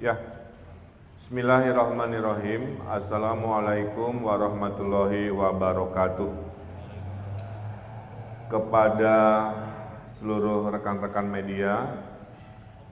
Ya, Bismillahirrahmanirrahim. Assalamualaikum warahmatullahi wabarakatuh. Kepada seluruh rekan-rekan media,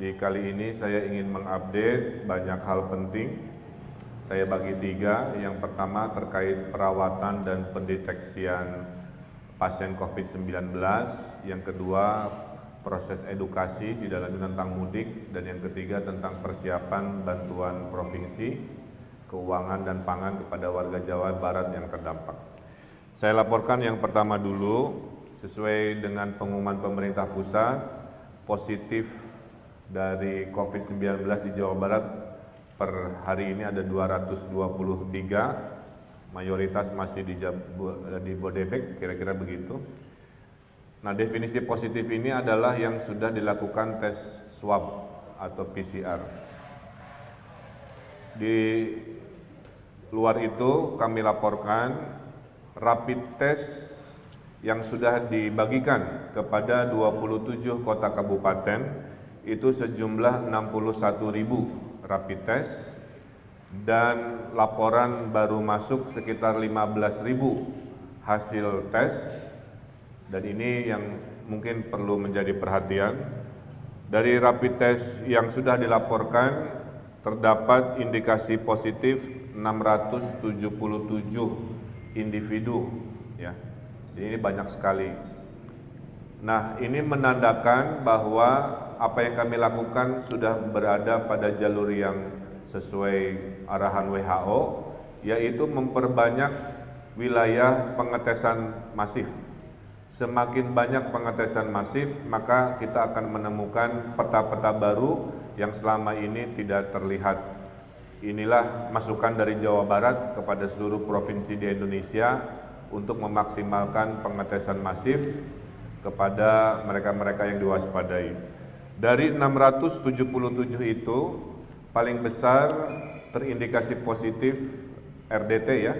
di kali ini saya ingin mengupdate banyak hal penting. Saya bagi tiga. Yang pertama terkait perawatan dan pendeteksian pasien COVID-19. Yang kedua proses edukasi di dalam tentang mudik dan yang ketiga tentang persiapan bantuan provinsi keuangan dan pangan kepada warga Jawa Barat yang terdampak. Saya laporkan yang pertama dulu sesuai dengan pengumuman pemerintah pusat positif dari COVID-19 di Jawa Barat per hari ini ada 223 mayoritas masih di, di Bodebek kira-kira begitu Nah, definisi positif ini adalah yang sudah dilakukan tes swab atau PCR. Di luar itu kami laporkan rapid test yang sudah dibagikan kepada 27 kota kabupaten itu sejumlah 61 ribu rapid test dan laporan baru masuk sekitar 15 ribu hasil tes dan ini yang mungkin perlu menjadi perhatian. Dari rapid test yang sudah dilaporkan terdapat indikasi positif 677 individu ya. Jadi ini banyak sekali. Nah, ini menandakan bahwa apa yang kami lakukan sudah berada pada jalur yang sesuai arahan WHO yaitu memperbanyak wilayah pengetesan masif Semakin banyak pengetesan masif, maka kita akan menemukan peta-peta baru yang selama ini tidak terlihat. Inilah masukan dari Jawa Barat kepada seluruh provinsi di Indonesia untuk memaksimalkan pengetesan masif kepada mereka-mereka yang diwaspadai. Dari 677 itu, paling besar terindikasi positif RDT ya,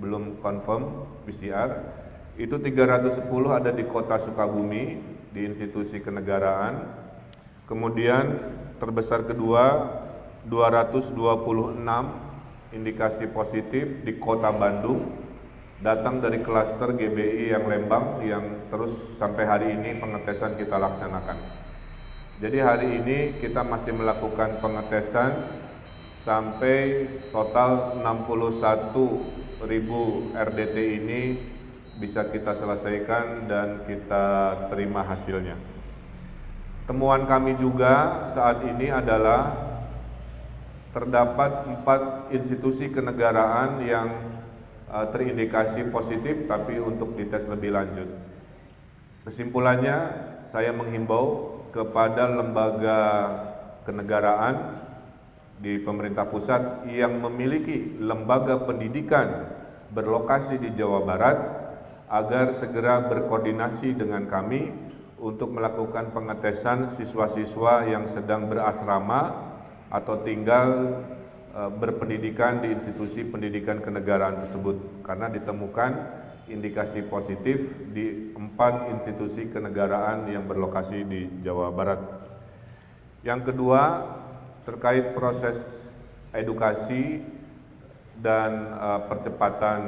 belum confirm PCR, itu 310 ada di kota Sukabumi di institusi kenegaraan. Kemudian terbesar kedua 226 indikasi positif di kota Bandung datang dari klaster GBI yang Lembang yang terus sampai hari ini pengetesan kita laksanakan. Jadi hari ini kita masih melakukan pengetesan sampai total 61 ribu RDT ini bisa kita selesaikan dan kita terima hasilnya. Temuan kami juga saat ini adalah terdapat empat institusi kenegaraan yang uh, terindikasi positif tapi untuk dites lebih lanjut. Kesimpulannya, saya menghimbau kepada lembaga kenegaraan di pemerintah pusat yang memiliki lembaga pendidikan berlokasi di Jawa Barat agar segera berkoordinasi dengan kami untuk melakukan pengetesan siswa-siswa yang sedang berasrama atau tinggal e, berpendidikan di institusi pendidikan kenegaraan tersebut karena ditemukan indikasi positif di empat institusi kenegaraan yang berlokasi di Jawa Barat. Yang kedua, terkait proses edukasi dan uh, percepatan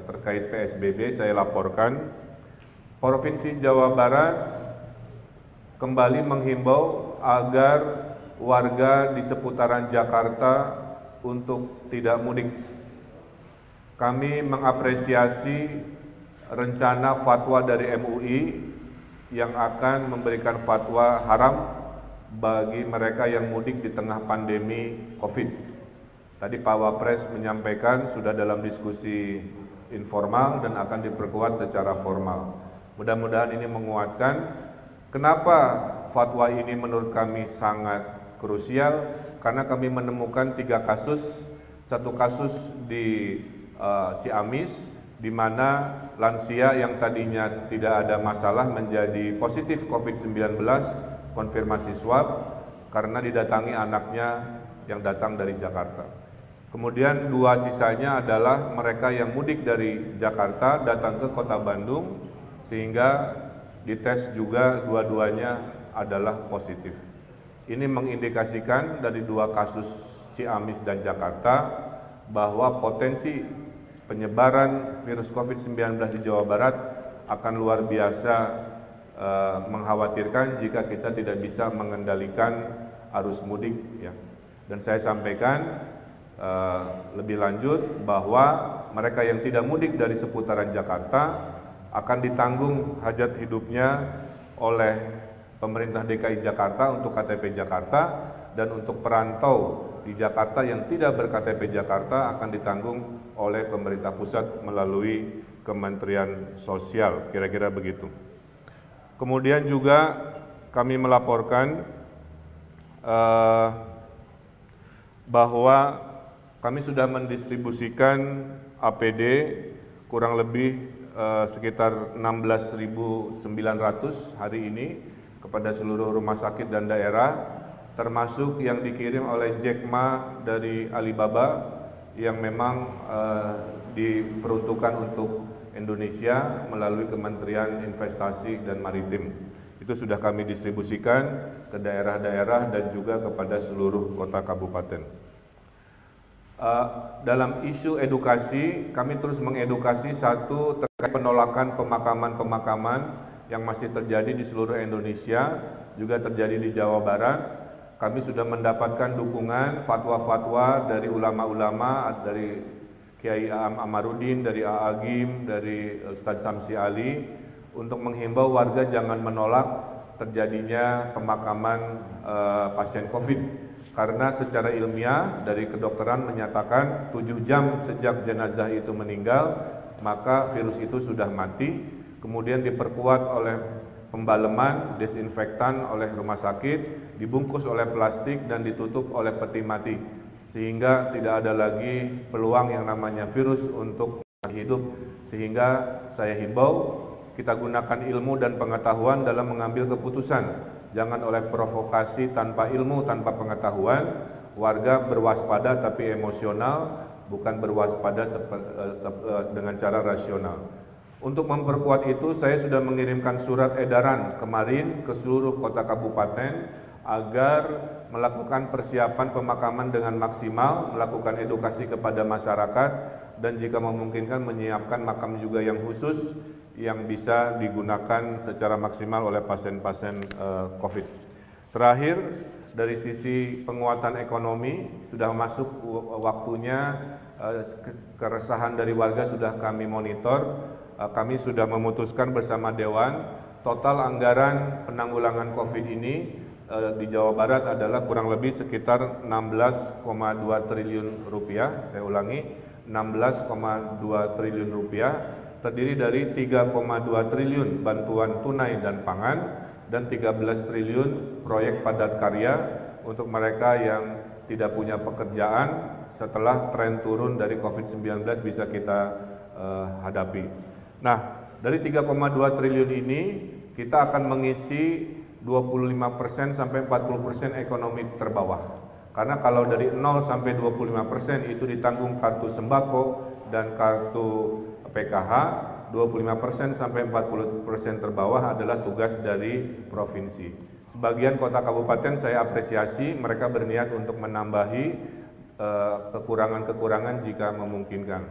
terkait PSBB saya laporkan Provinsi Jawa Barat kembali menghimbau agar warga di seputaran Jakarta untuk tidak mudik. Kami mengapresiasi rencana fatwa dari MUI yang akan memberikan fatwa haram bagi mereka yang mudik di tengah pandemi COVID. Tadi Pak Wapres menyampaikan sudah dalam diskusi informal dan akan diperkuat secara formal. Mudah-mudahan ini menguatkan kenapa fatwa ini menurut kami sangat krusial karena kami menemukan tiga kasus, satu kasus di uh, Ciamis di mana lansia yang tadinya tidak ada masalah menjadi positif COVID-19 konfirmasi swab karena didatangi anaknya yang datang dari Jakarta. Kemudian dua sisanya adalah mereka yang mudik dari Jakarta datang ke kota Bandung sehingga dites juga dua-duanya adalah positif. ini mengindikasikan dari dua kasus Ciamis dan Jakarta bahwa potensi penyebaran virus COVID-19 di Jawa Barat akan luar biasa eh, mengkhawatirkan jika kita tidak bisa mengendalikan arus mudik ya. Dan saya sampaikan eh, lebih lanjut bahwa mereka yang tidak mudik dari seputaran Jakarta akan ditanggung hajat hidupnya oleh pemerintah DKI Jakarta untuk KTP Jakarta dan untuk perantau di Jakarta yang tidak berKTP Jakarta akan ditanggung oleh pemerintah pusat melalui Kementerian Sosial, kira-kira begitu. Kemudian juga kami melaporkan uh, bahwa kami sudah mendistribusikan APD kurang lebih uh, sekitar 16.900 hari ini kepada seluruh rumah sakit dan daerah termasuk yang dikirim oleh Jack Ma dari Alibaba yang memang uh, diperuntukkan untuk Indonesia melalui Kementerian Investasi dan Maritim. Itu sudah kami distribusikan ke daerah-daerah dan juga kepada seluruh kota kabupaten. Uh, dalam isu edukasi, kami terus mengedukasi satu terkait penolakan pemakaman-pemakaman yang masih terjadi di seluruh Indonesia, juga terjadi di Jawa Barat, kami sudah mendapatkan dukungan fatwa-fatwa dari ulama-ulama, dari Kiai Am Amarudin, dari Aagim, dari Ustadz Samsi Ali, untuk menghimbau warga jangan menolak terjadinya pemakaman uh, pasien COVID. Karena secara ilmiah dari kedokteran menyatakan 7 jam sejak jenazah itu meninggal, maka virus itu sudah mati, kemudian diperkuat oleh pembaleman, desinfektan oleh rumah sakit, dibungkus oleh plastik dan ditutup oleh peti mati. Sehingga tidak ada lagi peluang yang namanya virus untuk hidup. Sehingga saya himbau kita gunakan ilmu dan pengetahuan dalam mengambil keputusan. Jangan oleh provokasi tanpa ilmu, tanpa pengetahuan. Warga berwaspada tapi emosional, bukan berwaspada eh, eh, dengan cara rasional. Untuk memperkuat itu, saya sudah mengirimkan surat edaran kemarin ke seluruh kota kabupaten agar melakukan persiapan pemakaman dengan maksimal, melakukan edukasi kepada masyarakat, dan jika memungkinkan menyiapkan makam juga yang khusus yang bisa digunakan secara maksimal oleh pasien-pasien uh, COVID. Terakhir, dari sisi penguatan ekonomi sudah masuk waktunya uh, keresahan dari warga sudah kami monitor Eh, kami sudah memutuskan bersama Dewan total anggaran penanggulangan COVID ini eh, di Jawa Barat adalah kurang lebih sekitar 16,2 triliun rupiah. Saya ulangi, 16,2 triliun rupiah terdiri dari 3,2 triliun bantuan tunai dan pangan dan 13 triliun proyek padat karya untuk mereka yang tidak punya pekerjaan setelah tren turun dari COVID-19 bisa kita uh, hadapi. Nah, dari 3,2 triliun ini kita akan mengisi 25% sampai 40% ekonomi terbawah. Karena kalau dari 0 sampai 25% itu ditanggung kartu sembako dan kartu PKH, 25% sampai 40% terbawah adalah tugas dari provinsi. Sebagian kota kabupaten saya apresiasi mereka berniat untuk menambahi eh, kekurangan-kekurangan jika memungkinkan.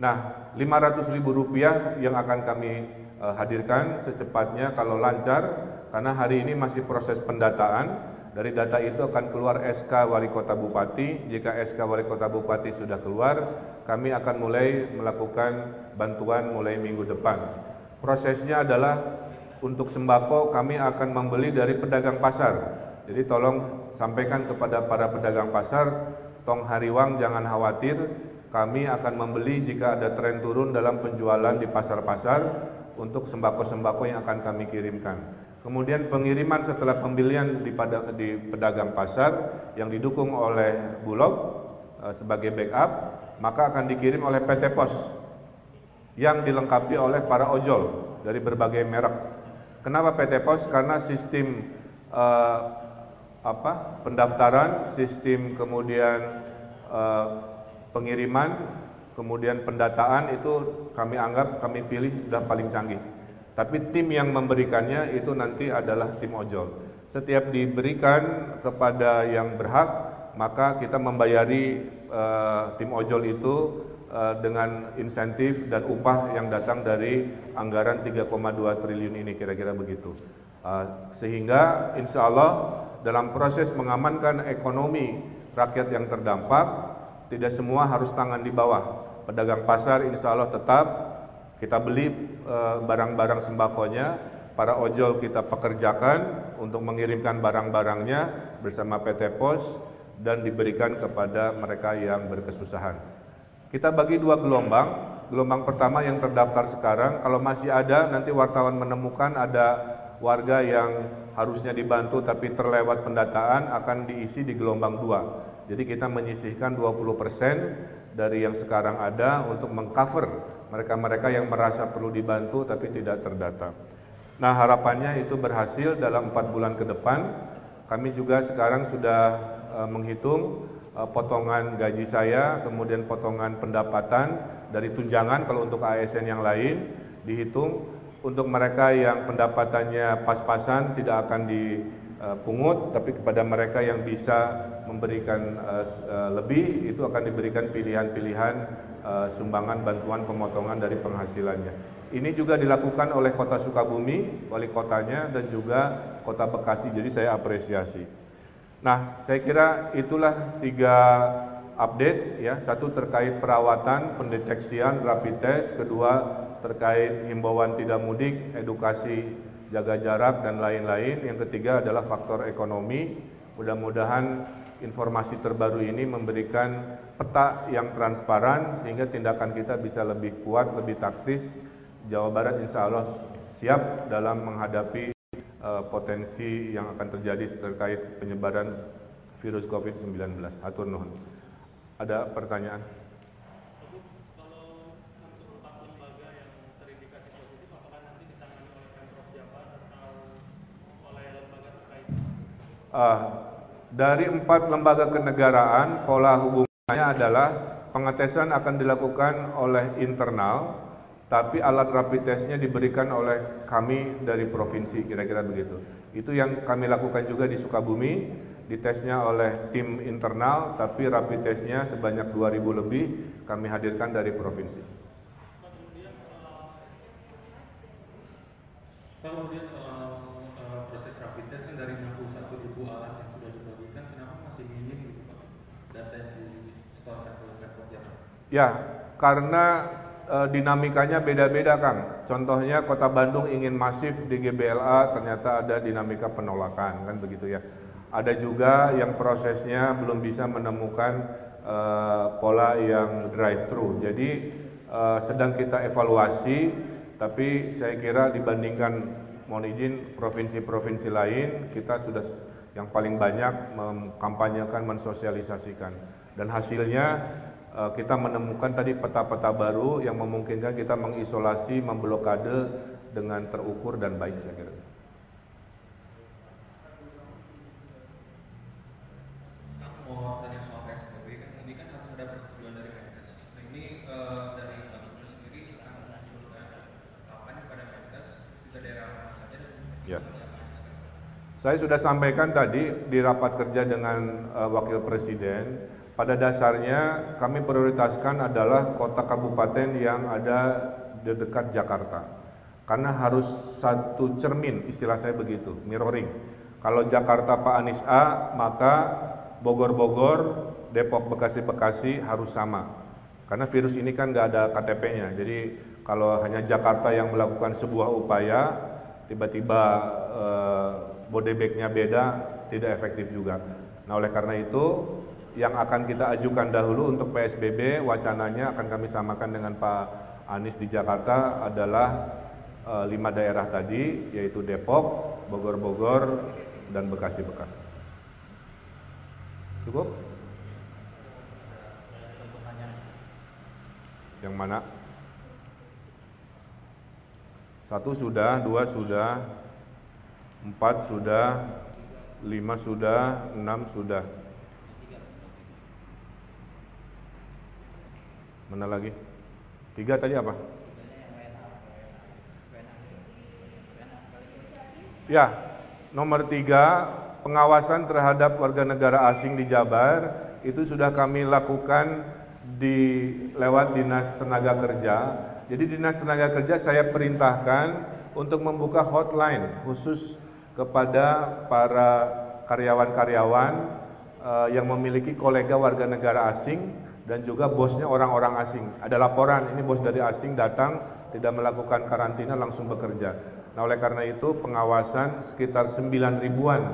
Nah, 500 ribu rupiah yang akan kami uh, hadirkan secepatnya kalau lancar, karena hari ini masih proses pendataan. Dari data itu akan keluar SK Wali Kota Bupati. Jika SK Wali Kota Bupati sudah keluar, kami akan mulai melakukan bantuan mulai minggu depan. Prosesnya adalah untuk sembako kami akan membeli dari pedagang pasar. Jadi tolong sampaikan kepada para pedagang pasar, tong hariwang jangan khawatir, kami akan membeli jika ada tren turun dalam penjualan di pasar-pasar untuk sembako-sembako yang akan kami kirimkan. Kemudian pengiriman setelah pembelian di, di pedagang pasar yang didukung oleh Bulog e, sebagai backup, maka akan dikirim oleh PT Pos yang dilengkapi oleh para ojol dari berbagai merek. Kenapa PT Pos? Karena sistem e, apa pendaftaran, sistem kemudian e, pengiriman, kemudian pendataan itu kami anggap kami pilih sudah paling canggih. Tapi tim yang memberikannya itu nanti adalah tim ojol. setiap diberikan kepada yang berhak, maka kita membayari uh, tim ojol itu uh, dengan insentif dan upah yang datang dari anggaran 3,2 triliun ini kira-kira begitu. Uh, sehingga insya Allah dalam proses mengamankan ekonomi rakyat yang terdampak, tidak semua harus tangan di bawah. Pedagang pasar insya Allah tetap kita beli barang-barang sembakonya, para ojol kita pekerjakan untuk mengirimkan barang-barangnya bersama PT Pos dan diberikan kepada mereka yang berkesusahan. Kita bagi dua gelombang. Gelombang pertama yang terdaftar sekarang, kalau masih ada nanti wartawan menemukan ada warga yang harusnya dibantu tapi terlewat pendataan akan diisi di gelombang dua. Jadi kita menyisihkan 20% dari yang sekarang ada untuk mengcover mereka-mereka yang merasa perlu dibantu tapi tidak terdata. Nah harapannya itu berhasil dalam empat bulan ke depan. Kami juga sekarang sudah uh, menghitung uh, potongan gaji saya, kemudian potongan pendapatan dari tunjangan kalau untuk ASN yang lain dihitung. Untuk mereka yang pendapatannya pas-pasan tidak akan dipungut, tapi kepada mereka yang bisa memberikan lebih itu akan diberikan pilihan-pilihan uh, sumbangan bantuan pemotongan dari penghasilannya. Ini juga dilakukan oleh Kota Sukabumi, wali kotanya dan juga Kota Bekasi. Jadi saya apresiasi. Nah, saya kira itulah tiga update ya. Satu terkait perawatan, pendeteksian, rapid test. Kedua terkait himbauan tidak mudik, edukasi jaga jarak dan lain-lain. Yang ketiga adalah faktor ekonomi. Mudah-mudahan informasi terbaru ini memberikan peta yang transparan sehingga tindakan kita bisa lebih kuat, lebih taktis Jawa Barat insya Allah siap dalam menghadapi uh, potensi yang akan terjadi terkait penyebaran virus COVID-19. Atur nuhun. Ada pertanyaan? Uh, dari empat lembaga kenegaraan, pola hubungannya adalah pengetesan akan dilakukan oleh internal, tapi alat rapid testnya diberikan oleh kami dari provinsi kira-kira begitu. Itu yang kami lakukan juga di Sukabumi, ditesnya oleh tim internal, tapi rapid testnya sebanyak 2000 lebih kami hadirkan dari provinsi. Kemudian soal uh, proses rapid test kan dari 61 ribu alat yang sudah dibagikan, kenapa masih minim gitu Pak data yang di store oleh Pemprov Jakarta? Ya, karena e, dinamikanya beda-beda Kang. Contohnya Kota Bandung ingin masif di GBLA ternyata ada dinamika penolakan kan begitu ya. Ada juga yang prosesnya belum bisa menemukan e, pola yang drive thru. Jadi e, sedang kita evaluasi tapi saya kira dibandingkan mohon izin provinsi-provinsi lain kita sudah yang paling banyak mengkampanyekan mensosialisasikan dan hasilnya kita menemukan tadi peta-peta baru yang memungkinkan kita mengisolasi, memblokade dengan terukur dan baik saya kira. mau tanya soal PSBB kan ini kan harus ada persetujuan dari Menkes. Nah ini uh, dari Bang sendiri akan mengusulkan kapan pada Menkes juga daerah mana saja Ya. Saya sudah sampaikan tadi di rapat kerja dengan uh, Wakil Presiden pada dasarnya kami prioritaskan adalah kota kabupaten yang ada di dekat Jakarta. Karena harus satu cermin, istilah saya begitu, mirroring. Kalau Jakarta Pak Anies A, maka Bogor-Bogor, Depok Bekasi-Bekasi harus sama. Karena virus ini kan nggak ada KTP-nya. Jadi kalau hanya Jakarta yang melakukan sebuah upaya, tiba-tiba eh, Bodebeknya beda, tidak efektif juga. Nah oleh karena itu yang akan kita ajukan dahulu untuk PSBB wacananya akan kami samakan dengan Pak Anies di Jakarta adalah e, lima daerah tadi yaitu Depok, Bogor-Bogor, dan Bekasi-Bekasi. Cukup? Yang mana? Satu sudah, dua sudah, empat sudah, lima sudah, enam sudah. Mana lagi? Tiga tadi apa? Ya, Nomor tiga, pengawasan terhadap warga negara asing di Jabar itu sudah kami lakukan di lewat dinas tenaga kerja. Jadi dinas tenaga kerja saya perintahkan untuk membuka hotline khusus kepada para karyawan-karyawan uh, yang memiliki kolega warga negara asing dan juga bosnya orang-orang asing. Ada laporan ini bos dari asing datang tidak melakukan karantina langsung bekerja. Nah, oleh karena itu pengawasan sekitar 9 ribuan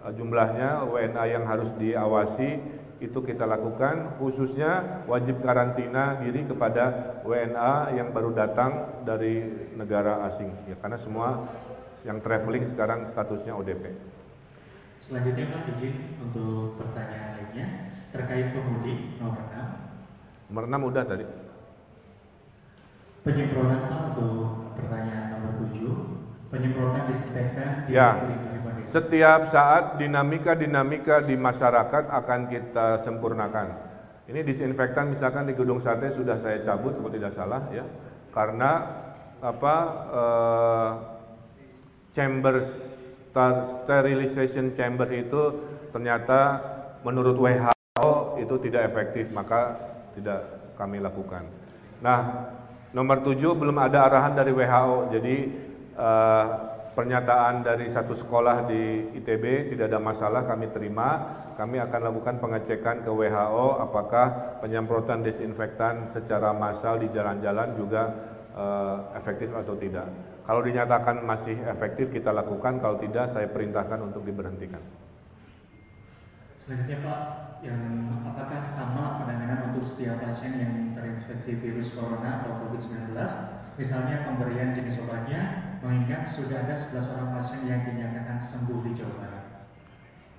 uh, jumlahnya WNA yang harus diawasi itu kita lakukan khususnya wajib karantina diri kepada WNA yang baru datang dari negara asing ya karena semua yang traveling sekarang statusnya ODP. Selanjutnya Pak izin untuk pertanyaan lainnya terkait pemudik nomor 6. Nomor 6 udah tadi. Penyemprotan Pak untuk pertanyaan nomor 7. Penyemprotan disinfektan di ya. Setiap saat dinamika-dinamika di masyarakat akan kita sempurnakan. Ini disinfektan misalkan di gedung sate sudah saya cabut kalau tidak salah ya. Karena apa eh, chamber sterilization chamber itu ternyata menurut WHO itu tidak efektif maka tidak kami lakukan. Nah, nomor tujuh belum ada arahan dari WHO jadi eh, pernyataan dari satu sekolah di ITB tidak ada masalah kami terima. Kami akan lakukan pengecekan ke WHO apakah penyemprotan desinfektan secara massal di jalan-jalan juga uh, efektif atau tidak kalau dinyatakan masih efektif kita lakukan. Kalau tidak saya perintahkan untuk diberhentikan. Selanjutnya Pak yang apakah sama penanganan untuk setiap pasien yang terinfeksi virus corona atau COVID-19 misalnya pemberian jenis obatnya mengingat sudah ada 11 orang pasien yang dinyatakan sembuh di Jawa Barat.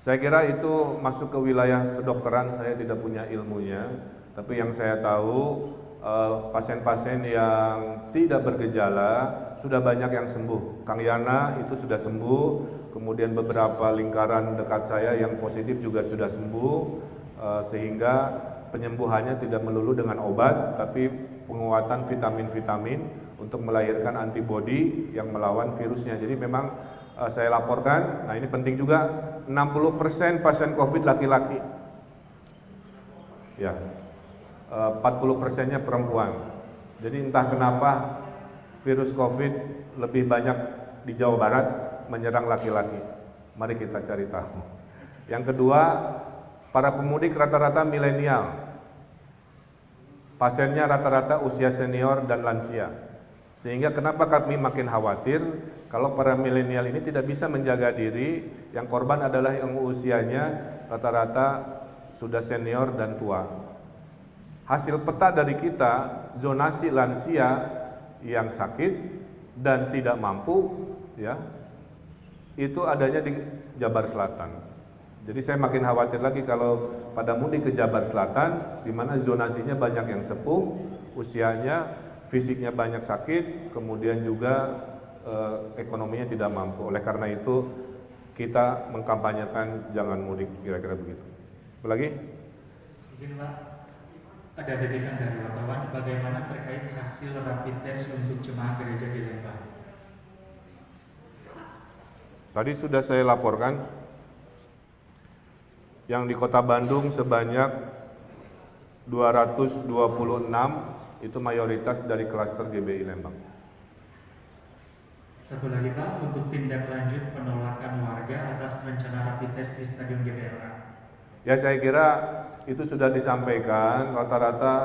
Saya kira itu masuk ke wilayah kedokteran, saya tidak punya ilmunya, tapi yang saya tahu eh, pasien-pasien yang tidak bergejala sudah banyak yang sembuh. Kang Yana itu sudah sembuh, kemudian beberapa lingkaran dekat saya yang positif juga sudah sembuh, eh, sehingga penyembuhannya tidak melulu dengan obat, tapi penguatan vitamin-vitamin untuk melahirkan antibodi yang melawan virusnya. Jadi memang uh, saya laporkan, nah ini penting juga 60% pasien COVID laki-laki. Ya. Uh, 40 persennya perempuan. Jadi entah kenapa virus COVID lebih banyak di Jawa Barat menyerang laki-laki. Mari kita cari tahu. Yang kedua, para pemudik rata-rata milenial. Pasiennya rata-rata usia senior dan lansia. Sehingga kenapa kami makin khawatir kalau para milenial ini tidak bisa menjaga diri, yang korban adalah yang usianya rata-rata sudah senior dan tua. Hasil peta dari kita, zonasi lansia yang sakit dan tidak mampu, ya, itu adanya di Jabar Selatan. Jadi saya makin khawatir lagi kalau pada mudik ke Jabar Selatan, di mana zonasinya banyak yang sepuh, usianya fisiknya banyak sakit, kemudian juga eh, ekonominya tidak mampu. Oleh karena itu kita mengkampanyekan jangan mudik, kira-kira begitu. Apa lagi? Izin ada titipan dari wartawan bagaimana terkait hasil rapid test untuk jemaah gereja di Lembang. Tadi sudah saya laporkan yang di Kota Bandung sebanyak 226 itu mayoritas dari klaster GBI Lembang. Satu lagi Pak, untuk tindak lanjut penolakan warga atas rencana rapid test di Stadion GBLA. Ya saya kira itu sudah disampaikan, rata-rata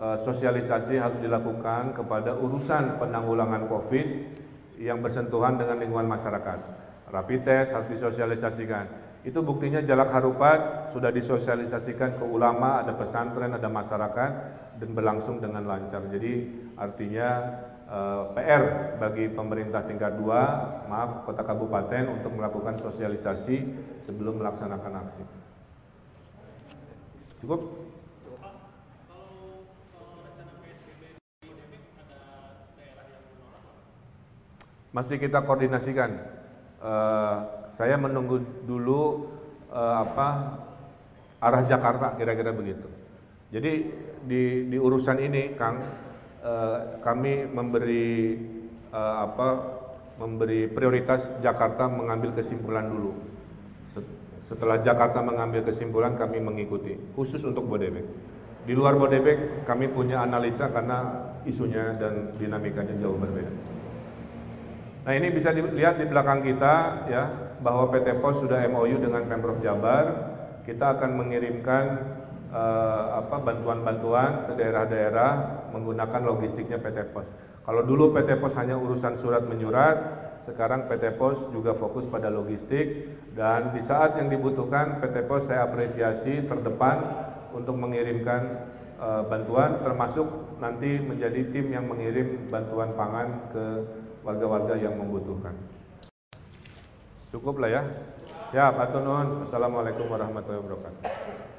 e, sosialisasi harus dilakukan kepada urusan penanggulangan COVID yang bersentuhan dengan lingkungan masyarakat. Rapid test harus disosialisasikan. Itu buktinya jalak harupat sudah disosialisasikan ke ulama, ada pesantren, ada masyarakat dan berlangsung dengan lancar. Jadi artinya eh, PR bagi pemerintah tingkat 2, maaf kota kabupaten untuk melakukan sosialisasi sebelum melaksanakan aksi. Cukup? Masih kita koordinasikan. Uh, saya menunggu dulu uh, apa arah Jakarta kira-kira begitu. Jadi di, di urusan ini Kang uh, kami memberi uh, apa memberi prioritas Jakarta mengambil kesimpulan dulu. Setelah Jakarta mengambil kesimpulan, kami mengikuti, khusus untuk Bodebek. Di luar Bodebek, kami punya analisa karena isunya dan dinamikanya jauh berbeda. Nah ini bisa dilihat di belakang kita ya bahwa PT Pos sudah MOU dengan Pemprov Jabar. Kita akan mengirimkan apa bantuan-bantuan ke daerah-daerah menggunakan logistiknya PT Pos. Kalau dulu PT Pos hanya urusan surat menyurat, sekarang PT Pos juga fokus pada logistik dan di saat yang dibutuhkan PT Pos saya apresiasi terdepan untuk mengirimkan uh, bantuan termasuk nanti menjadi tim yang mengirim bantuan pangan ke warga-warga yang membutuhkan. Cukup lah ya. Ya, Pak Tunun. Assalamualaikum warahmatullahi wabarakatuh.